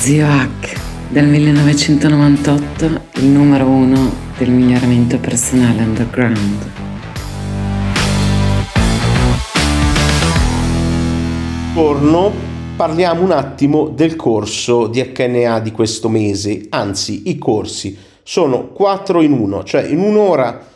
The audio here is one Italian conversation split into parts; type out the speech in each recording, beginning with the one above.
Zio Hack, del 1998, il numero uno del miglioramento personale underground. Buongiorno, parliamo un attimo del corso di HNA di questo mese, anzi i corsi sono 4 in 1, cioè in un'ora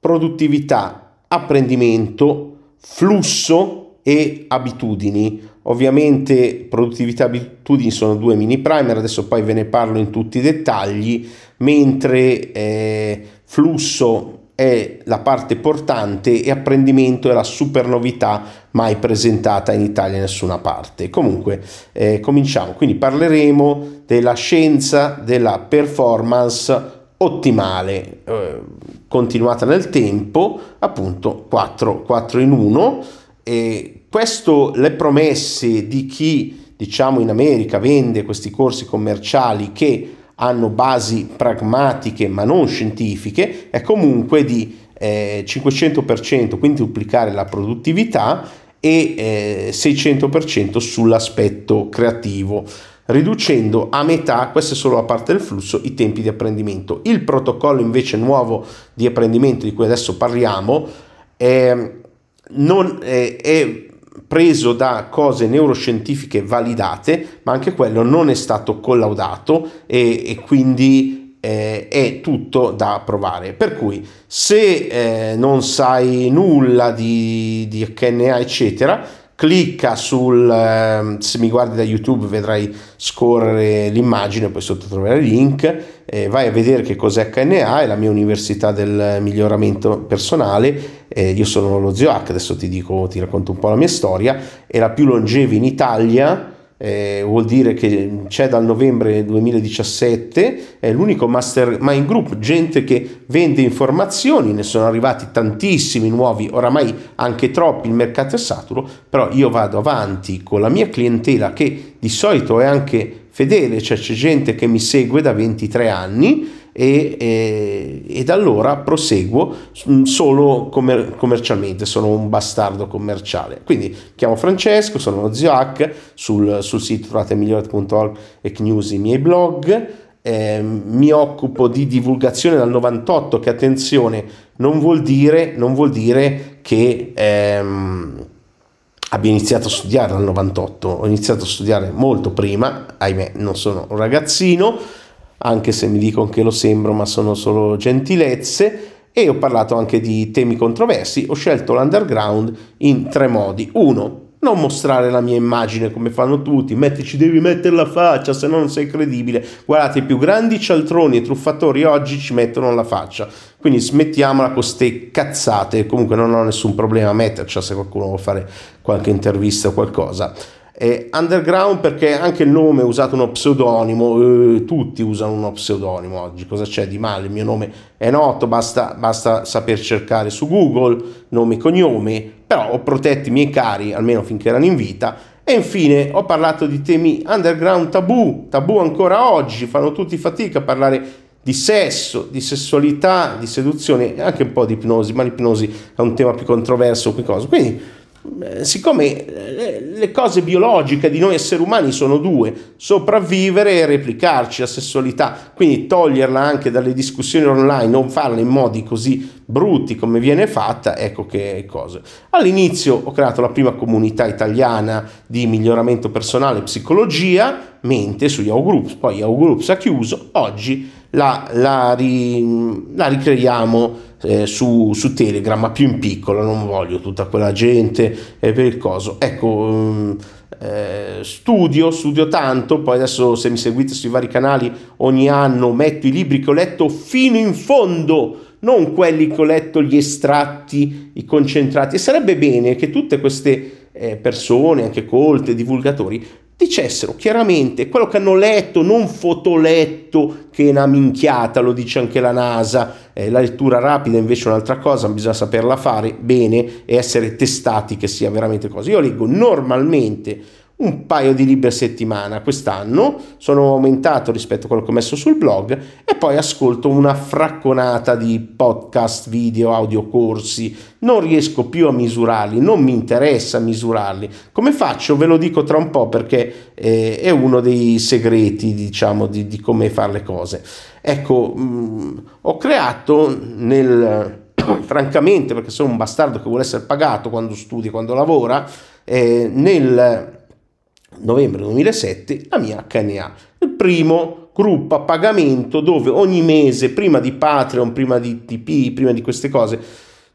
produttività, apprendimento, flusso e abitudini. Ovviamente produttività e abitudini sono due mini primer, adesso poi ve ne parlo in tutti i dettagli, mentre eh, flusso è la parte portante e apprendimento è la super novità mai presentata in Italia in nessuna parte. Comunque, eh, cominciamo. Quindi parleremo della scienza della performance ottimale, eh, continuata nel tempo, appunto 4, 4 in 1. E questo le promesse di chi, diciamo, in America vende questi corsi commerciali che hanno basi pragmatiche ma non scientifiche, è comunque di eh, 500%, quindi duplicare la produttività e eh, 600% sull'aspetto creativo, riducendo a metà, questa è solo la parte del flusso, i tempi di apprendimento. Il protocollo invece nuovo di apprendimento di cui adesso parliamo è, non, è, è preso da cose neuroscientifiche validate, ma anche quello non è stato collaudato e, e quindi eh, è tutto da provare. Per cui se eh, non sai nulla di, di HNA, eccetera, clicca sul, eh, se mi guardi da YouTube vedrai scorrere l'immagine, poi sotto troverai il link, eh, vai a vedere che cos'è HNA, è la mia università del miglioramento personale, eh, io sono lo zio H, adesso ti dico, ti racconto un po' la mia storia, è la più longeva in Italia, eh, vuol dire che c'è dal novembre 2017, è l'unico mastermind group, gente che vende informazioni, ne sono arrivati tantissimi nuovi, oramai anche troppi, il mercato è saturo, però io vado avanti con la mia clientela che di solito è anche fedele, cioè c'è gente che mi segue da 23 anni e, e, e, da allora proseguo mm, solo commer- commercialmente, sono un bastardo commerciale. Quindi chiamo Francesco, sono lo zio H, sul, sul sito trovate e news i miei blog. Eh, mi occupo di divulgazione dal 98 che attenzione non vuol dire, non vuol dire che ehm, abbia iniziato a studiare dal 98 ho iniziato a studiare molto prima ahimè non sono un ragazzino anche se mi dicono che lo sembro, ma sono solo gentilezze. E ho parlato anche di temi controversi. Ho scelto l'underground in tre modi. Uno, non mostrare la mia immagine come fanno tutti, mettici devi mettere la faccia, se no non sei credibile. Guardate, i più grandi cialtroni e truffatori oggi ci mettono la faccia. Quindi smettiamola con queste cazzate. Comunque non ho nessun problema a metterci se qualcuno vuole fare qualche intervista o qualcosa. Eh, underground perché anche il nome è usato uno pseudonimo, eh, tutti usano uno pseudonimo oggi, cosa c'è di male? Il mio nome è noto, basta, basta saper cercare su Google nome e cognome, però ho protetto i miei cari, almeno finché erano in vita, e infine ho parlato di temi underground tabù, tabù ancora oggi, fanno tutti fatica a parlare di sesso, di sessualità, di seduzione e anche un po' di ipnosi, ma l'ipnosi è un tema più controverso, quindi siccome eh, le cose biologiche di noi esseri umani sono due, sopravvivere e replicarci, la sessualità, quindi toglierla anche dalle discussioni online, non farla in modi così brutti come viene fatta, ecco che cose. All'inizio ho creato la prima comunità italiana di miglioramento personale e psicologia, mente su Yahoo Groups, poi Yahoo Groups ha chiuso, oggi la, la, ri, la ricreiamo eh, su, su, Telegram, ma più in piccolo, non voglio tutta quella gente eh, per il coso. Ecco, um, eh, studio, studio tanto, poi adesso se mi seguite sui vari canali ogni anno metto i libri che ho letto fino in fondo, non quelli che ho letto gli estratti, i concentrati. E sarebbe bene che tutte queste eh, persone, anche colte, divulgatori, dicessero chiaramente quello che hanno letto, non fotoletto che è una minchiata, lo dice anche la NASA, eh, la lettura rapida invece è un'altra cosa, bisogna saperla fare bene e essere testati che sia veramente così. Io leggo normalmente un paio di libri a settimana quest'anno, sono aumentato rispetto a quello che ho messo sul blog e poi ascolto una fracconata di podcast, video, audio corsi, non riesco più a misurarli, non mi interessa misurarli. Come faccio? Ve lo dico tra un po' perché eh, è uno dei segreti, diciamo, di, di come fare le cose. Ecco, mh, mm, ho creato nel francamente, perché sono un bastardo che vuole essere pagato quando studia, quando lavora, eh, nel novembre 2007 la mia HNA, il primo gruppo a pagamento dove ogni mese, prima di Patreon, prima di TP, prima di queste cose,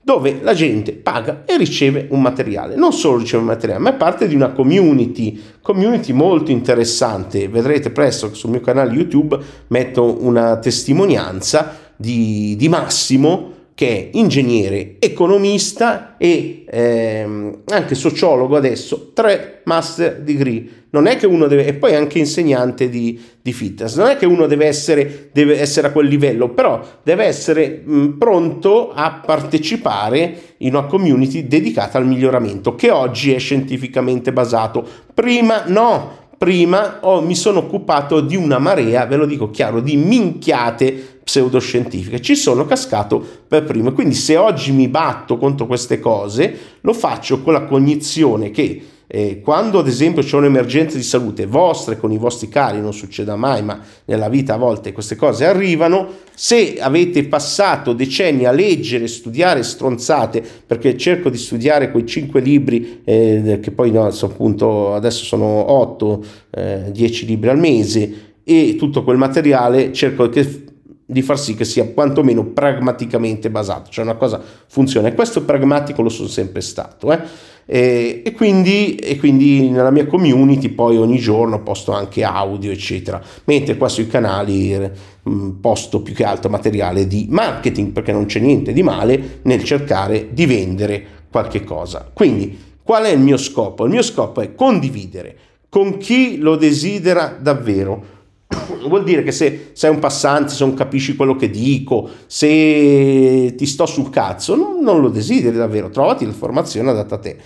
dove la gente paga e riceve un materiale. Non solo riceve un materiale, ma è parte di una community, community molto interessante. Vedrete presto sul mio canale YouTube metto una testimonianza di, di Massimo che è ingegnere, economista e ehm, anche sociologo adesso, tre master degree. Non è che uno deve, e poi anche insegnante di, di fitness, non è che uno deve essere, deve essere a quel livello, però deve essere mh, pronto a partecipare in una community dedicata al miglioramento, che oggi è scientificamente basato. Prima no, prima oh, mi sono occupato di una marea, ve lo dico chiaro, di minchiate pseudoscientifiche. Ci sono cascato per primo. Quindi se oggi mi batto contro queste cose, lo faccio con la cognizione che eh, quando ad esempio c'è un'emergenza di salute vostra e con i vostri cari, non succeda mai, ma nella vita a volte queste cose arrivano, se avete passato decenni a leggere, studiare stronzate, perché cerco di studiare quei cinque libri, eh, che poi no, appunto adesso sono 8, eh, 10 libri al mese, e tutto quel materiale cerco che di far sì che sia quantomeno pragmaticamente basato, cioè una cosa funziona. E questo pragmatico lo sono sempre stato. Eh? E, e, quindi, e, quindi, nella mia community poi ogni giorno posto anche audio, eccetera. Mentre qua sui canali mh, mm, posto più che altro materiale di marketing, perché non c'è niente di male nel cercare di vendere qualche cosa. Quindi, qual è il mio scopo? Il mio scopo è condividere con chi lo desidera davvero vuol dire che se sei un passante, se non capisci quello che dico, se ti sto sul cazzo, non, lo desideri davvero, trovati l'informazione adatta a te.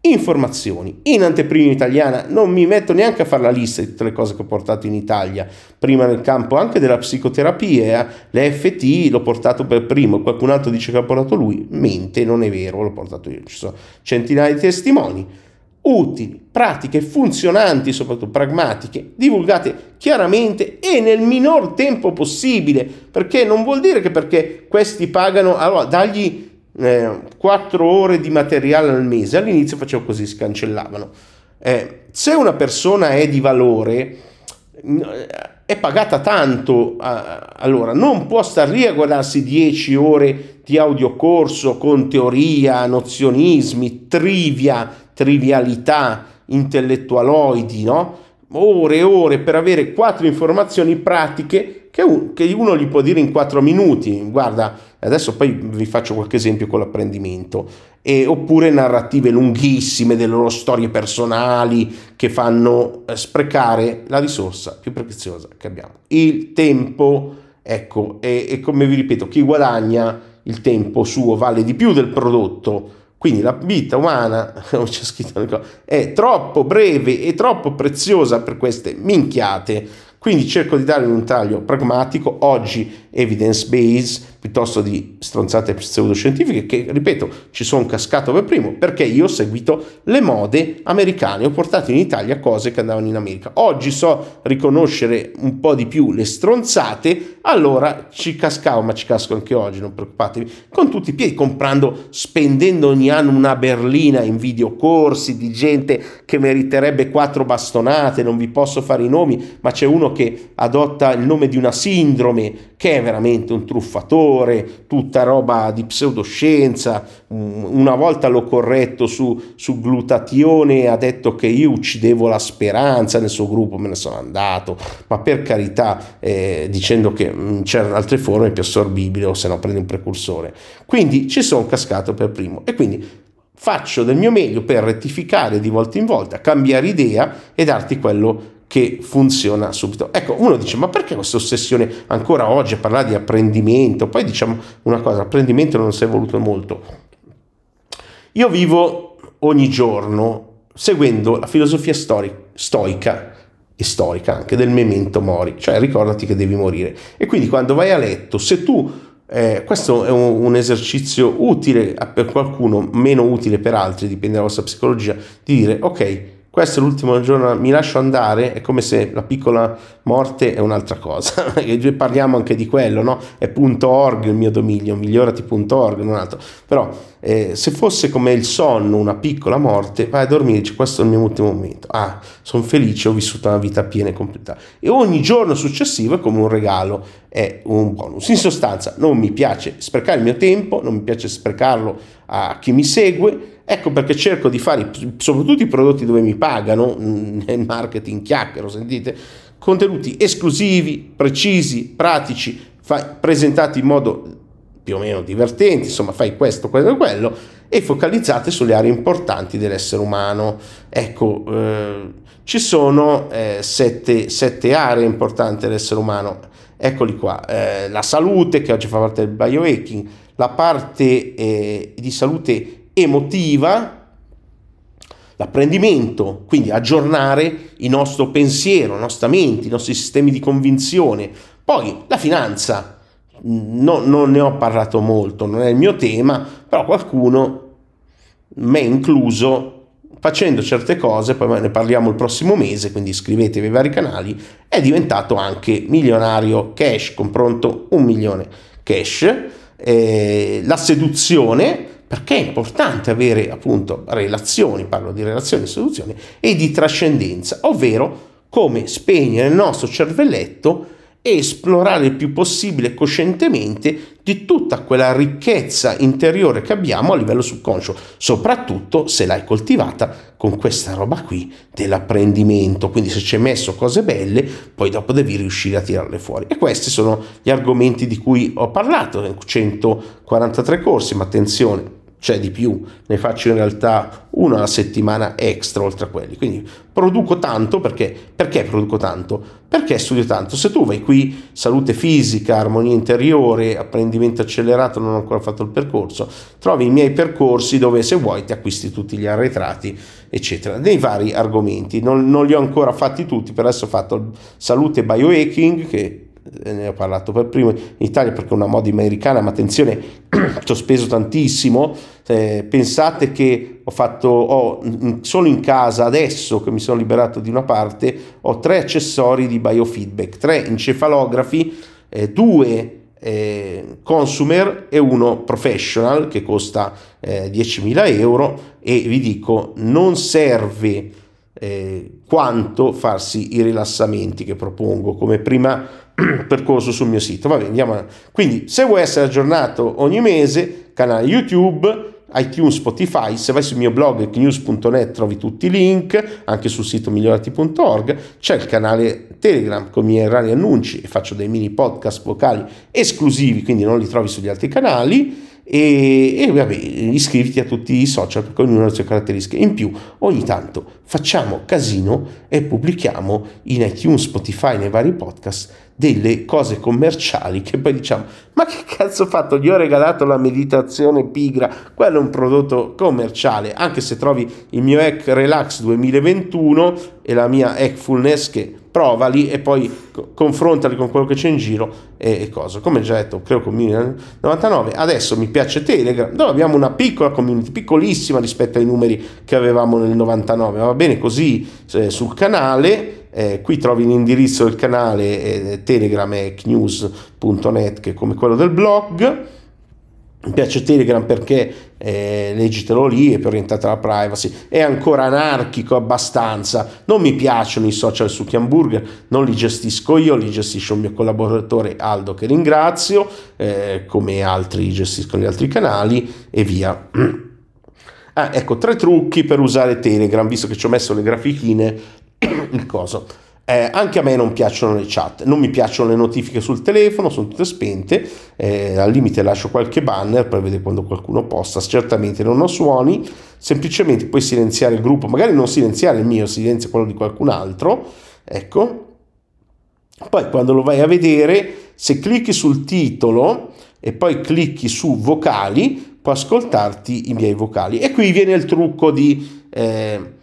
Informazioni. In anteprima italiana, non mi metto neanche a fare la lista di tutte le cose che ho portato in Italia, prima nel campo anche della psicoterapia, l'EFT l'ho portato per primo, qualcun altro dice che l'ha portato lui, mente, non è vero, l'ho portato io, ci sono centinaia di testimoni utili, pratiche, funzionanti, soprattutto pragmatiche, divulgate chiaramente e nel minor tempo possibile, perché non vuol dire che perché questi pagano, allora dagli eh, 4 ore di materiale al mese, all'inizio facevo così, si cancellavano. Eh, se una persona è di valore, è pagata tanto, allora non può star lì a guardarsi 10 ore di audiocorso con teoria, nozionismi, trivia, trivialità, intellettualoidi, no? Ore e ore per avere quattro informazioni pratiche che, uno gli può dire in quattro minuti. Guarda, adesso poi vi faccio qualche esempio con l'apprendimento. E, oppure narrative lunghissime delle loro storie personali che fanno eh, sprecare la risorsa più preziosa che abbiamo. Il tempo, ecco, e, e come vi ripeto, chi guadagna il tempo suo vale di più del prodotto quindi la vita umana, come c'è scritto, è troppo breve e troppo preziosa per queste minchiate. Quindi cerco di dare un taglio pragmatico, oggi evidence based, piuttosto di stronzate pseudoscientifiche che, ripeto, ci sono cascato per primo perché io ho seguito le mode americane, ho portato in Italia cose che andavano in America. Oggi so riconoscere un po' di più le stronzate, allora ci cascavo, ma ci casco anche oggi, non preoccupatevi, con tutti i piedi, comprando, spendendo ogni anno una berlina in videocorsi di gente che meriterebbe quattro bastonate, non vi posso fare i nomi, ma c'è uno che adotta il nome di una sindrome che è veramente un truffatore, tutta roba di pseudoscienza. Una volta l'ho corretto su, su glutatione ha detto che io uccidevo la speranza nel suo gruppo, me ne sono andato, ma per carità, eh, dicendo che mm, c'erano altre forme più assorbibili o se no prendi un precursore. Quindi ci sono cascato per primo e quindi faccio del mio meglio per rettificare di volta in volta, cambiare idea e darti quello che funziona subito. Ecco, uno dice, ma perché questa ossessione ancora oggi a parlare di apprendimento? Poi diciamo una cosa, l'apprendimento non si è evoluto molto. Io vivo ogni giorno seguendo la filosofia stori- stoica e storica anche del memento mori, cioè ricordati che devi morire. E quindi quando vai a letto, se tu eh, questo è un, un, esercizio utile per qualcuno, meno utile per altri, dipende dalla vostra psicologia, di dire ok, questo è l'ultimo giorno, mi lascio andare, è come se la piccola morte è un'altra cosa, parliamo anche di quello, no? È .org il mio dominio, migliorati.org, non altro, però eh, se fosse come il sonno, una piccola morte, vai a dormire, questo è il mio ultimo momento, ah, sono felice, ho vissuto una vita piena e completa, e ogni giorno successivo è come un regalo, è un bonus. In sostanza non mi piace sprecare il mio tempo, non mi piace sprecarlo a chi mi segue, Ecco perché cerco di fare, soprattutto i prodotti dove mi pagano, mm, nel marketing chiacchiero, sentite, contenuti esclusivi, precisi, pratici, fai, presentati in modo più o meno divertente, insomma fai questo, quello e quello, e focalizzate sulle aree importanti dell'essere umano. Ecco, eh, ci sono eh, sette, sette, aree importanti dell'essere umano. Eccoli qua, eh, la salute che oggi fa parte del biohacking, la parte eh, di salute emotiva, l'apprendimento, quindi aggiornare il nostro pensiero, la nostra mente, i nostri sistemi di convinzione. Poi la finanza, no, non ne ho parlato molto, non è il mio tema, però qualcuno, me incluso, facendo certe cose, poi ne parliamo il prossimo mese, quindi iscrivetevi ai vari canali, è diventato anche milionario cash, con pronto un milione cash. Eh, la seduzione, perché è importante avere appunto relazioni, parlo di relazioni, seduzione, e di trascendenza, ovvero come spegnere il nostro cervelletto e esplorare il più possibile coscientemente di tutta quella ricchezza interiore che abbiamo a livello subconscio, soprattutto se l'hai coltivata con questa roba qui dell'apprendimento. Quindi se ci hai messo cose belle, poi dopo devi riuscire a tirarle fuori. E questi sono gli argomenti di cui ho parlato, 143 corsi, ma attenzione, c'è di più, ne faccio in realtà una settimana extra oltre a quelli. Quindi produco tanto perché, perché produco tanto? Perché studio tanto. Se tu vai qui, salute fisica, armonia interiore, apprendimento accelerato, non ho ancora fatto il percorso, trovi i miei percorsi dove se vuoi ti acquisti tutti gli arretrati, eccetera, dei vari argomenti. Non, non li ho ancora fatti tutti, per adesso ho fatto salute biohacking che ne ho parlato per primo in Italia perché è una moda americana, ma attenzione, ci ho speso tantissimo. Eh, pensate che ho fatto, ho, solo in casa adesso che mi sono liberato di una parte, ho tre accessori di biofeedback, tre encefalografi, eh, due eh, consumer e uno professional che costa eh, 10.000 euro e vi dico non serve eh, quanto farsi i rilassamenti che propongo come prima percorso sul mio sito. Va andiamo a... Quindi, se vuoi essere aggiornato ogni mese, canale YouTube, iTunes, Spotify, se vai sul mio blog news.net trovi tutti i link, anche sul sito migliorati.org, c'è il canale Telegram con i miei rari annunci e faccio dei mini podcast vocali esclusivi, quindi non li trovi sugli altri canali e, e vabbè, iscriviti a tutti i social perché ognuno ha le sue caratteristiche. In più, ogni tanto facciamo casino e pubblichiamo in iTunes, Spotify, nei vari podcast delle cose commerciali che poi diciamo ma che cazzo ho fatto? Gli ho regalato la meditazione pigra. Quello è un prodotto commerciale. Anche se trovi il mio Hack Relax 2021 e la mia Hackfulness che provali e poi confrontali con quello che c'è in giro e, e cosa. Come già detto, credo con 99, adesso mi piace Telegram, dove abbiamo una piccola community, piccolissima rispetto ai numeri che avevamo nel 99, va bene così eh, sul canale. Eh, qui trovi l'indirizzo del canale eh, Telegram è knews.net che è come quello del blog. Mi piace Telegram perché eh, leggitelo lì, è più orientato alla privacy, è ancora anarchico abbastanza, non mi piacciono i social su Hamburger, non li gestisco io, li gestisce un mio collaboratore Aldo che ringrazio, eh, come altri gestiscono gli altri canali e via. Ah, ecco, tre trucchi per usare Telegram, visto che ci ho messo le grafichine, il coso. Eh, anche a me non piacciono le chat, non mi piacciono le notifiche sul telefono, sono tutte spente, eh, al limite lascio qualche banner per vedere quando qualcuno posta, certamente non ho suoni, semplicemente puoi silenziare il gruppo, magari non silenziare il mio, silenzia quello di qualcun altro, ecco. Poi quando lo vai a vedere, se clicchi sul titolo e poi clicchi su vocali, puoi ascoltarti i miei vocali. E qui viene il trucco di... Eh,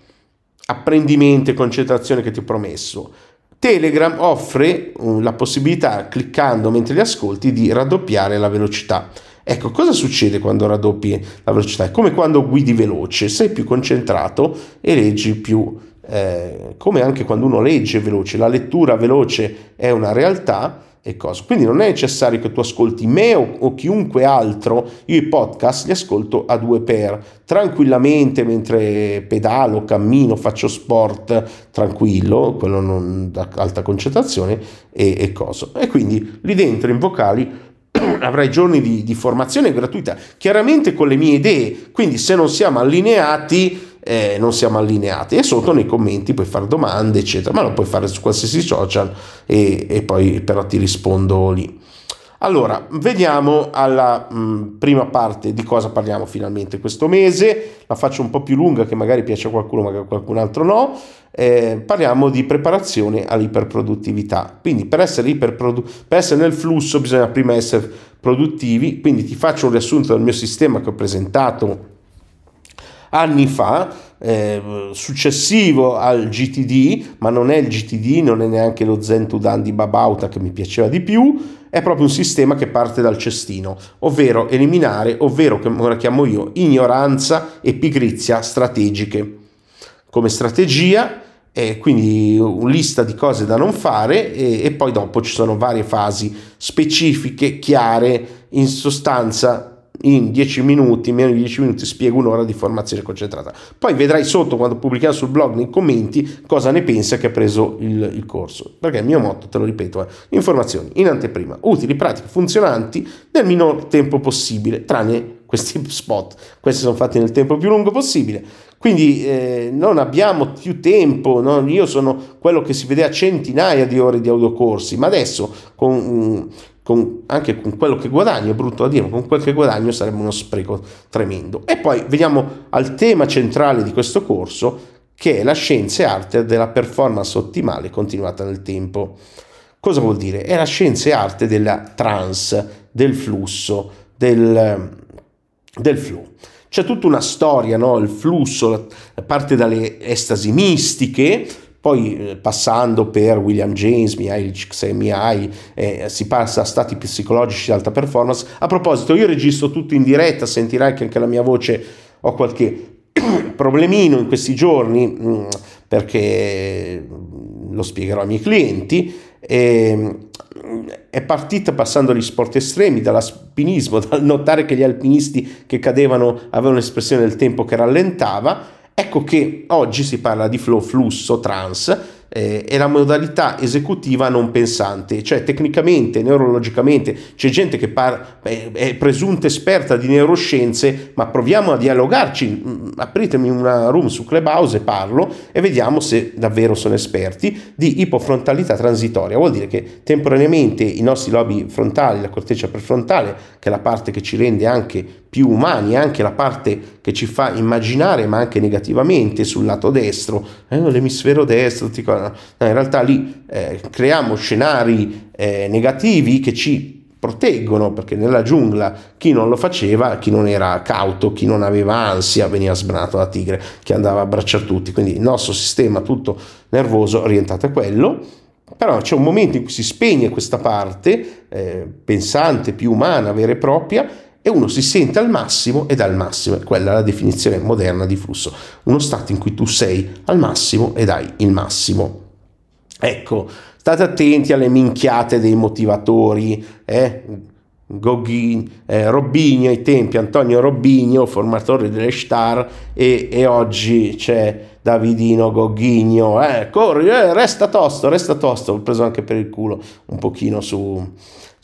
apprendimento e concentrazione che ti ho promesso. Telegram offre uh, la possibilità, cliccando mentre li ascolti, di raddoppiare la velocità. Ecco, cosa succede quando raddoppi la velocità? È come quando guidi veloce, sei più concentrato e leggi più, eh, come anche quando uno legge veloce, la lettura veloce è una realtà e cosa. Quindi non è necessario che tu ascolti me o, o, chiunque altro, io i podcast li ascolto a due per, tranquillamente mentre pedalo, cammino, faccio sport, tranquillo, quello non da alta concentrazione e, e cosa. E quindi lì dentro in vocali avrai giorni di, di, formazione gratuita, chiaramente con le mie idee, quindi se non siamo allineati, eh, non siamo allineati. E sotto nei commenti puoi fare domande, eccetera, ma lo puoi fare su qualsiasi social e, e poi però ti rispondo lì. Allora, vediamo alla mh, mm, prima parte di cosa parliamo finalmente questo mese. La faccio un po' più lunga, che magari piace a qualcuno, magari a qualcun altro no. Eh, parliamo di preparazione all'iperproduttività. Quindi, per essere, iperprodu- per essere nel flusso, bisogna prima essere produttivi. Quindi, ti faccio un riassunto del mio sistema che ho presentato anni fa, eh, successivo al GTD, ma non è il GTD, non è neanche lo Zentudan di Babauta che mi piaceva di più, è proprio un sistema che parte dal cestino, ovvero eliminare, ovvero come la chiamo io, ignoranza e pigrizia strategiche. Come strategia, eh, quindi una lista di cose da non fare e, e poi dopo ci sono varie fasi specifiche, chiare, in sostanza in 10 minuti, meno di 10 minuti, spiego un'ora di formazione concentrata. Poi vedrai sotto quando pubblichiamo sul blog nei commenti cosa ne pensa che ha preso il, il corso. Perché il mio motto, te lo ripeto, è informazioni in anteprima, utili, pratiche, funzionanti nel minor tempo possibile, tranne questi spot. Questi sono fatti nel tempo più lungo possibile. Quindi eh, non abbiamo più tempo, no? io sono quello che si vede a centinaia di ore di audiocorsi, ma adesso con con, anche con quello che guadagno, è brutto da dire, ma con quel che guadagno sarebbe uno spreco tremendo. E poi veniamo al tema centrale di questo corso, che è la scienza e arte della performance ottimale continuata nel tempo. Cosa vuol dire? È la scienza e arte della trance, del flusso, del, del flow. C'è tutta una storia, no? il flusso parte dalle estasi mistiche, poi eh, passando per William James, Mihaly Csikszentmihalyi, eh, si passa a stati psicologici di alta performance. A proposito, io registro tutto in diretta, sentirai che anche la mia voce ho qualche problemino in questi giorni mm, perché lo spiegherò ai miei clienti. E, mm, è partita passando agli sport estremi, dall'alpinismo, dal notare che gli alpinisti che cadevano avevano un'espressione del tempo che rallentava Ecco che oggi si parla di flow flusso trans eh, è la modalità esecutiva non pensante, cioè tecnicamente, neurologicamente c'è gente che par- è presunta esperta di neuroscienze, ma proviamo a dialogarci, mm, apritemi una room su Clubhouse e parlo e vediamo se davvero sono esperti di ipofrontalità transitoria, vuol dire che temporaneamente i nostri lobi frontali, la corteccia prefrontale, che è la parte che ci rende anche più umani, anche la parte che ci fa immaginare, ma anche negativamente sul lato destro, eh, l'emisfero destro, no, in realtà lì eh, creiamo scenari eh, negativi che ci proteggono perché nella giungla chi non lo faceva, chi non era cauto, chi non aveva ansia veniva sbranato da tigre che andava a abbracciare tutti, quindi il nostro sistema tutto nervoso orientato a quello. Però c'è un momento in cui si spegne questa parte eh, pensante, più umana, vera e propria, e uno si sente al massimo ed al massimo, quella è la definizione moderna di flusso, uno stato in cui tu sei al massimo ed hai il massimo. Ecco, state attenti alle minchiate dei motivatori, eh? Goghin, eh, Robigno ai tempi, Antonio Robigno, formatore delle star, e, e oggi c'è Davidino Goghigno, eh, corri, eh, resta tosto, resta tosto, ho preso anche per il culo un pochino su,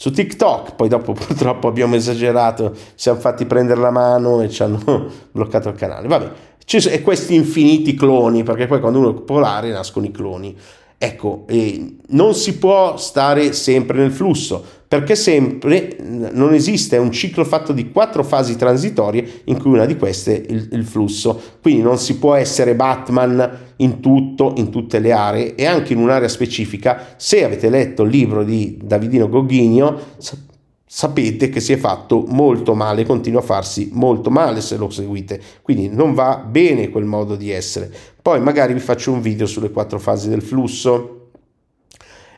su TikTok, poi dopo purtroppo abbiamo esagerato, ci siamo fatti prendere la mano e ci hanno bloccato il canale. Vabbè, ci sono questi infiniti cloni, perché poi quando uno è popolare nascono i cloni. Ecco, eh, non si può stare sempre nel flusso, perché sempre non esiste un ciclo fatto di quattro fasi transitorie in cui una di queste è il, il flusso. Quindi non si può essere Batman in tutto, in tutte le aree e anche in un'area specifica. Se avete letto il libro di Davidino Gogghigno, sapete che si è fatto molto male, continua a farsi molto male se lo seguite, quindi non va bene quel modo di essere. Poi magari vi faccio un video sulle quattro fasi del flusso.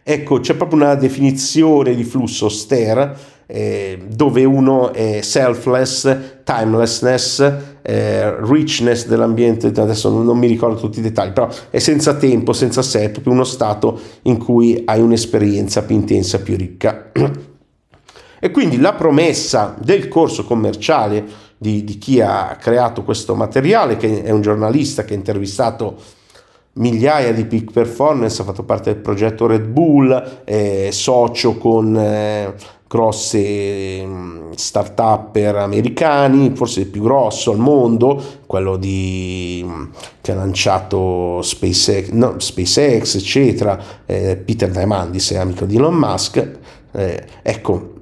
Ecco, c'è proprio una definizione di flusso STER eh, dove uno è selfless, timelessness, eh, richness dell'ambiente, adesso non, mi ricordo tutti i dettagli, però è senza tempo, senza sé, è proprio uno stato in cui hai un'esperienza più intensa, più ricca. E quindi la promessa del corso commerciale di, di chi ha creato questo materiale, che è un giornalista che ha intervistato migliaia di peak performance, ha fatto parte del progetto Red Bull, è socio con eh, grosse mm, start-up americani, forse il più grosso al mondo, quello di, mm, che ha lanciato SpaceX, no, SpaceX eccetera, eh, Peter Diamandis è amico di Elon Musk, eh, ecco,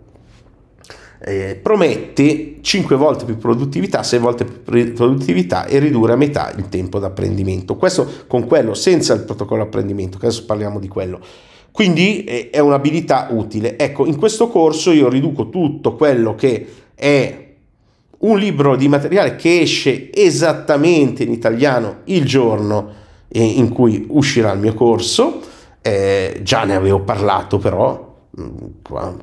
eh, promette 5 volte più produttività, 6 volte più produttività e ridurre a metà il tempo d'apprendimento. Questo con quello senza il protocollo apprendimento, che adesso parliamo di quello. Quindi eh, è un'abilità utile. Ecco, in questo corso io riduco tutto quello che è un libro di materiale che esce esattamente in italiano il giorno in cui uscirà il mio corso. Eh, già ne avevo parlato però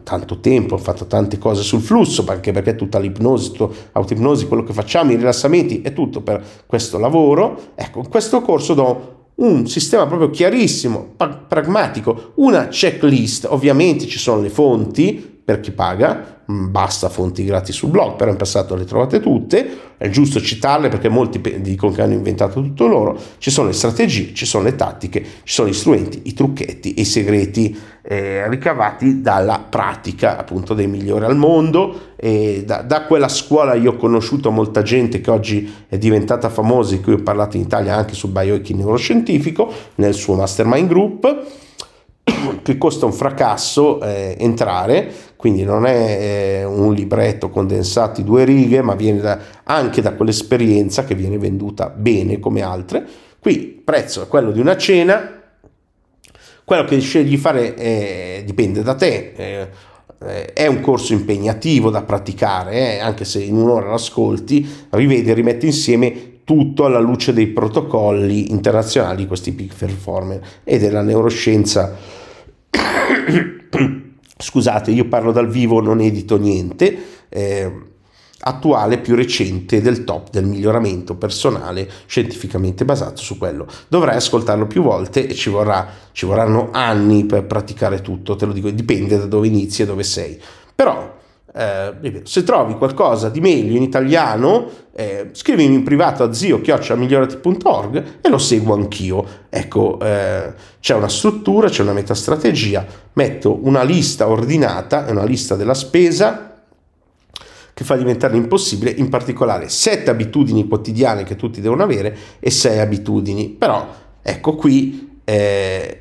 tanto tempo, ho fatto tante cose sul flusso, anche perché tutta l'ipnosi, autoipnosi, quello che facciamo, i rilassamenti, è tutto per questo lavoro. Ecco, in questo corso do un sistema proprio chiarissimo, pragmatico, una checklist, ovviamente ci sono le fonti, per chi paga, mm, basta fonti gratis sul blog, però in passato le trovate tutte, è giusto citarle perché molti dicono che hanno inventato tutto loro, ci sono le strategie, ci sono le tattiche, ci sono gli strumenti, i trucchetti e i segreti eh, ricavati dalla pratica appunto dei migliori al mondo e da, da, quella scuola io ho conosciuto molta gente che oggi è diventata famosa, di cui ho parlato in Italia anche sul biohacking neuroscientifico, nel suo mastermind group che costa un fracasso eh, entrare, quindi non è eh, un libretto condensato in due righe, ma viene da, anche da quell'esperienza che viene venduta bene come altre. Qui il prezzo è quello di una cena, quello che scegli di fare eh, dipende da te. Eh, eh, è un corso impegnativo da praticare, eh, anche se in un'ora l'ascolti, rivedi e rimetti insieme tutto alla luce dei protocolli internazionali di questi peak performer e della neuroscienza scusate, io parlo dal vivo, non edito niente, eh, attuale più recente del top del miglioramento personale scientificamente basato su quello. Dovrai ascoltarlo più volte e ci, vorrà, ci vorranno anni per praticare tutto, te lo dico, dipende da dove inizi e dove sei. Però eh, se trovi qualcosa di meglio in italiano, eh, scrivimi in privato a zio-migliorati.org e lo seguo anch'io. Ecco, eh, c'è una struttura, c'è una metastrategia, metto una lista ordinata, una lista della spesa che fa diventare impossibile, in particolare sette abitudini quotidiane che tutti devono avere e sei abitudini. Però, ecco qui eh,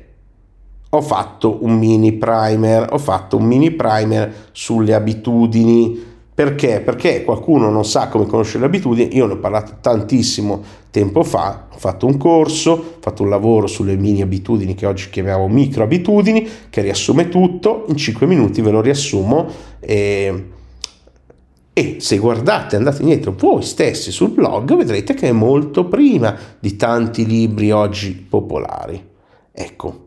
ho fatto un mini primer, ho fatto un mini primer sulle abitudini. Perché? Perché qualcuno non sa come conoscere le abitudini, io ne ho parlato tantissimo tempo fa, ho fatto un corso, ho fatto un lavoro sulle mini abitudini che oggi chiamiamo micro abitudini, che riassume tutto, in 5 minuti ve lo riassumo e, e se guardate, andate indietro voi stessi sul blog, vedrete che è molto prima di tanti libri oggi popolari. Ecco,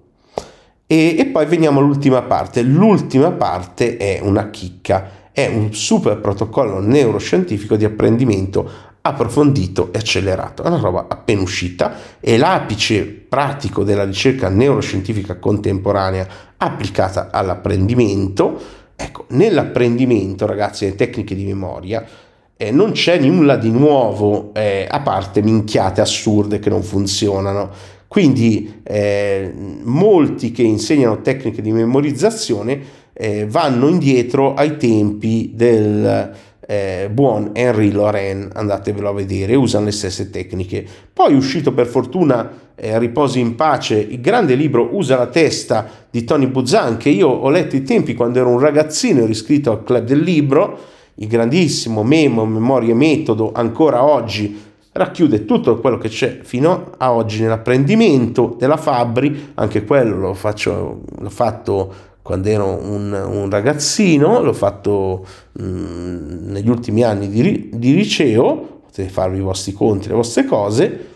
e, e poi veniamo all'ultima parte. L'ultima parte è una chicca, è un super protocollo neuroscientifico di apprendimento approfondito e accelerato. È una roba appena uscita, è l'apice pratico della ricerca neuroscientifica contemporanea applicata all'apprendimento. Ecco, nell'apprendimento, ragazzi, le tecniche di memoria, eh, non c'è nulla di nuovo, eh, a parte minchiate assurde che non funzionano. Quindi eh, molti che insegnano tecniche di memorizzazione eh, vanno indietro ai tempi del eh, buon Henry Loren, andatevelo a vedere, usano le stesse tecniche. Poi è uscito per fortuna eh, Riposi in pace, il grande libro Usa la testa di Tony Buzan, che io ho letto i tempi quando ero un ragazzino, ero iscritto al club del libro, il grandissimo memo, memoria e metodo, ancora oggi racchiude tutto quello che c'è fino a oggi nell'apprendimento della Fabri, anche quello lo faccio, l'ho fatto quando ero un, un ragazzino, l'ho fatto mh, mm, negli ultimi anni di, di liceo, potete farvi i vostri conti, le vostre cose,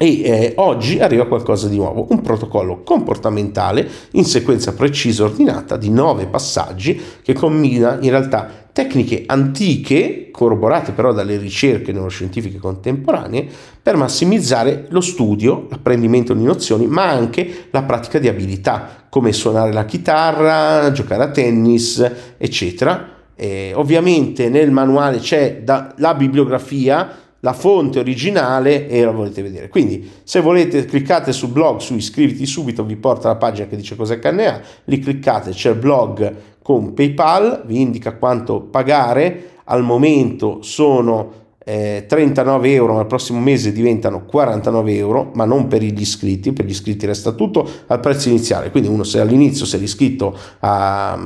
E eh, oggi arriva qualcosa di nuovo, un protocollo comportamentale in sequenza precisa ordinata di nove passaggi che combina in realtà tecniche antiche, corroborate però dalle ricerche neuroscientifiche contemporanee, per massimizzare lo studio, l'apprendimento di nozioni, ma anche la pratica di abilità, come suonare la chitarra, giocare a tennis, eccetera. E ovviamente nel manuale c'è da, la bibliografia la fonte originale e la volete vedere. Quindi se volete cliccate sul blog su iscriviti subito, vi porta alla pagina che dice cos'è KNA, lì cliccate, c'è il blog con PayPal, vi indica quanto pagare, al momento sono eh, 39 euro, ma il prossimo mese diventano 49 euro, ma non per gli iscritti, per gli iscritti resta tutto al prezzo iniziale, quindi uno se all'inizio si è iscritto a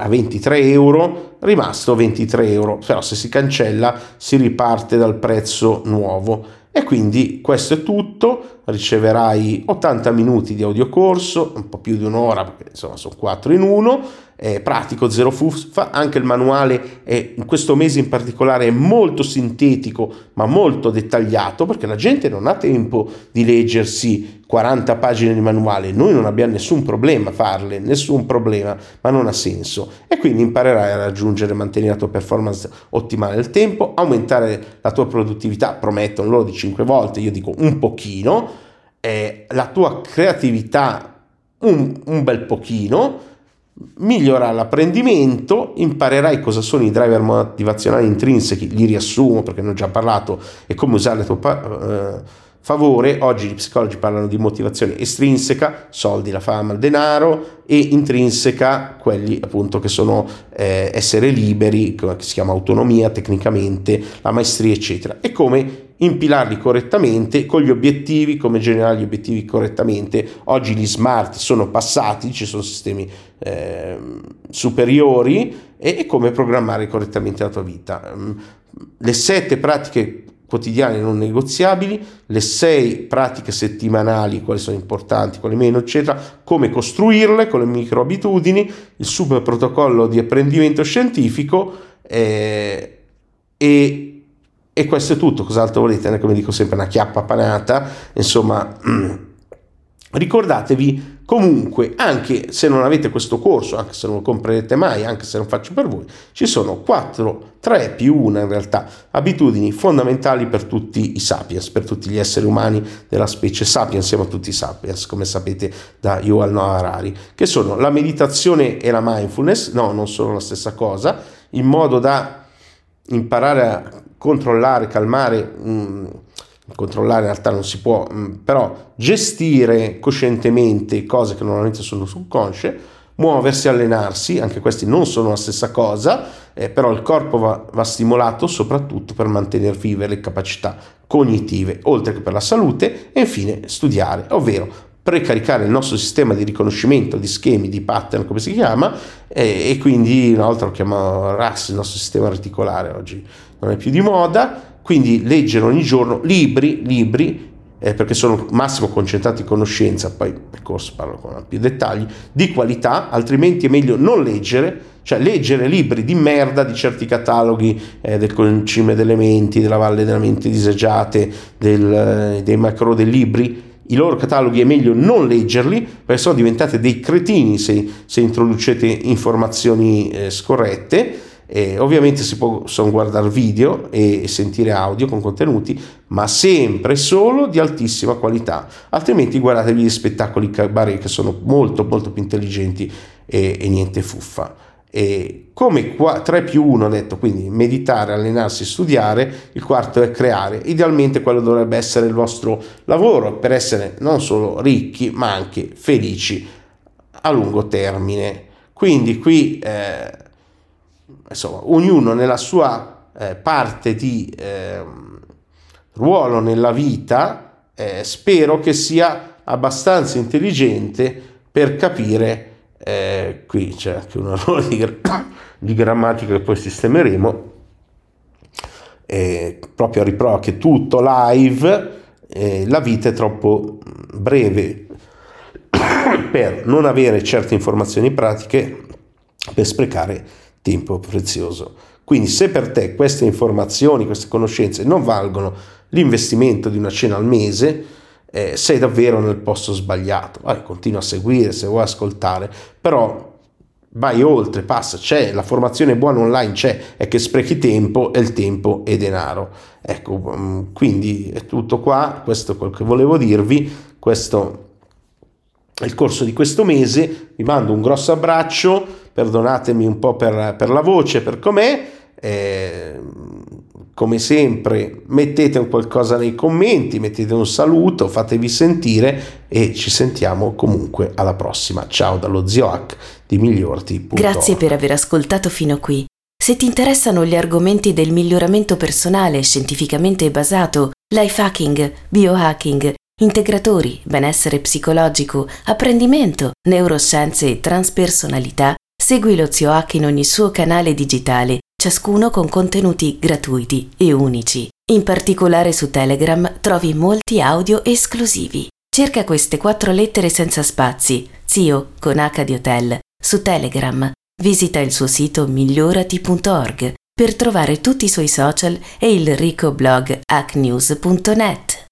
a 23 euro, rimasto 23 euro, però se si cancella si riparte dal prezzo nuovo. E quindi questo è tutto, riceverai 80 minuti di audiocorso, un po' più di un'ora perché insomma sono 4 in 1 è pratico, zero fuffa, anche il manuale è, in questo mese in particolare è molto sintetico ma molto dettagliato perché la gente non ha tempo di leggersi 40 pagine di manuale, noi non abbiamo nessun problema a farle, nessun problema, ma non ha senso. E quindi imparerai a raggiungere e mantenere la tua performance ottimale nel tempo, aumentare la tua produttività, promettono loro di 5 volte, io dico un pochino, eh, la tua creatività un, un bel pochino, migliora l'apprendimento, imparerai cosa sono i driver motivazionali intrinseci, li riassumo perché ne ho già parlato, e come usarli a tuo eh, favore. Oggi gli psicologi parlano di motivazione estrinseca, soldi, la fama, il denaro, e intrinseca, quelli appunto che sono eh, essere liberi, che si chiama autonomia tecnicamente, la maestria, eccetera, e come impilarli correttamente con gli obiettivi, come generare gli obiettivi correttamente. Oggi gli smart sono passati, ci sono sistemi eh, superiori e, e, come programmare correttamente la tua vita. Mm, le sette pratiche quotidiane non negoziabili, le sei pratiche settimanali, quali sono importanti, quali meno, eccetera, come costruirle con le micro abitudini, il super protocollo di apprendimento scientifico eh, e e questo è tutto, cos'altro volete? Come dico sempre, una chiappa panata, insomma, ricordatevi comunque, anche se non avete questo corso, anche se non lo comprerete mai, anche se non faccio per voi, ci sono 4, 3 più 1 in realtà, abitudini fondamentali per tutti i sapiens, per tutti gli esseri umani della specie sapiens, siamo tutti sapiens, come sapete da Yuval Noah Harari, che sono la meditazione e la mindfulness, no, non sono la stessa cosa, in modo da imparare a controllare, calmare, mh, mm, controllare in realtà non si può, mm, però gestire coscientemente cose che normalmente sono subconsce, muoversi, allenarsi, anche questi non sono la stessa cosa, eh, però il corpo va, va, stimolato soprattutto per mantenere vive le capacità cognitive, oltre che per la salute, e infine studiare, ovvero precaricare il nostro sistema di riconoscimento di schemi, di pattern, come si chiama, e, e quindi una volta lo chiamavo RAS, il nostro sistema reticolare oggi. Non è più di moda, quindi leggere ogni giorno libri, libri, eh, perché sono massimo concentrati in conoscenza, poi nel corso parlo con più dettagli, di qualità, altrimenti è meglio non leggere, cioè leggere libri di merda di certi cataloghi eh, del concime delle menti, della Valle delle Menti Disagiate, del, eh, dei macro dei libri, i loro cataloghi è meglio non leggerli perché sono diventate dei cretini se, se introducete informazioni eh, scorrette e ovviamente si possono guardare video e sentire audio con contenuti, ma sempre solo di altissima qualità. Altrimenti guardatevi gli spettacoli cabaret che sono molto molto più intelligenti e, e niente fuffa. E come qua, 3 più 1 ho detto, quindi meditare, allenarsi, studiare, il quarto è creare. Idealmente quello dovrebbe essere il vostro lavoro per essere non solo ricchi, ma anche felici a lungo termine. Quindi qui eh, insomma, ognuno nella sua eh, parte di eh, ruolo nella vita, eh, spero che sia abbastanza intelligente per capire, eh, qui c'è anche un errore di, di grammatica che poi sistemeremo, proprio a riprova che tutto live, eh, la vita è troppo breve. Per non avere certe informazioni pratiche per sprecare tempo prezioso. Quindi se per te queste informazioni, queste conoscenze non valgono l'investimento di una cena al mese, eh, sei davvero nel posto sbagliato. Vai, continua a seguire se vuoi ascoltare, però vai oltre, passa, c'è, la formazione buona online c'è, è che sprechi tempo e il tempo è denaro. Ecco, mm, quindi è tutto qua, questo è quello che volevo dirvi, questo è il corso di questo mese, vi mando un grosso abbraccio, perdonatemi un po' per, per la voce, per com'è, eh, come sempre mettete un qualcosa nei commenti, mettete un saluto, fatevi sentire e ci sentiamo comunque alla prossima. Ciao dallo zio Hack di migliorti. Grazie per aver ascoltato fino qui. Se ti interessano gli argomenti del miglioramento personale scientificamente basato, life hacking, biohacking, integratori, benessere psicologico, apprendimento, neuroscienze e transpersonalità, segui lo zio Hack in ogni suo canale digitale ciascuno con contenuti gratuiti e unici. In particolare su Telegram trovi molti audio esclusivi. Cerca queste quattro lettere senza spazi, zio con H di hotel, su Telegram. Visita il suo sito migliorati.org per trovare tutti i suoi social e il ricco blog hacknews.net.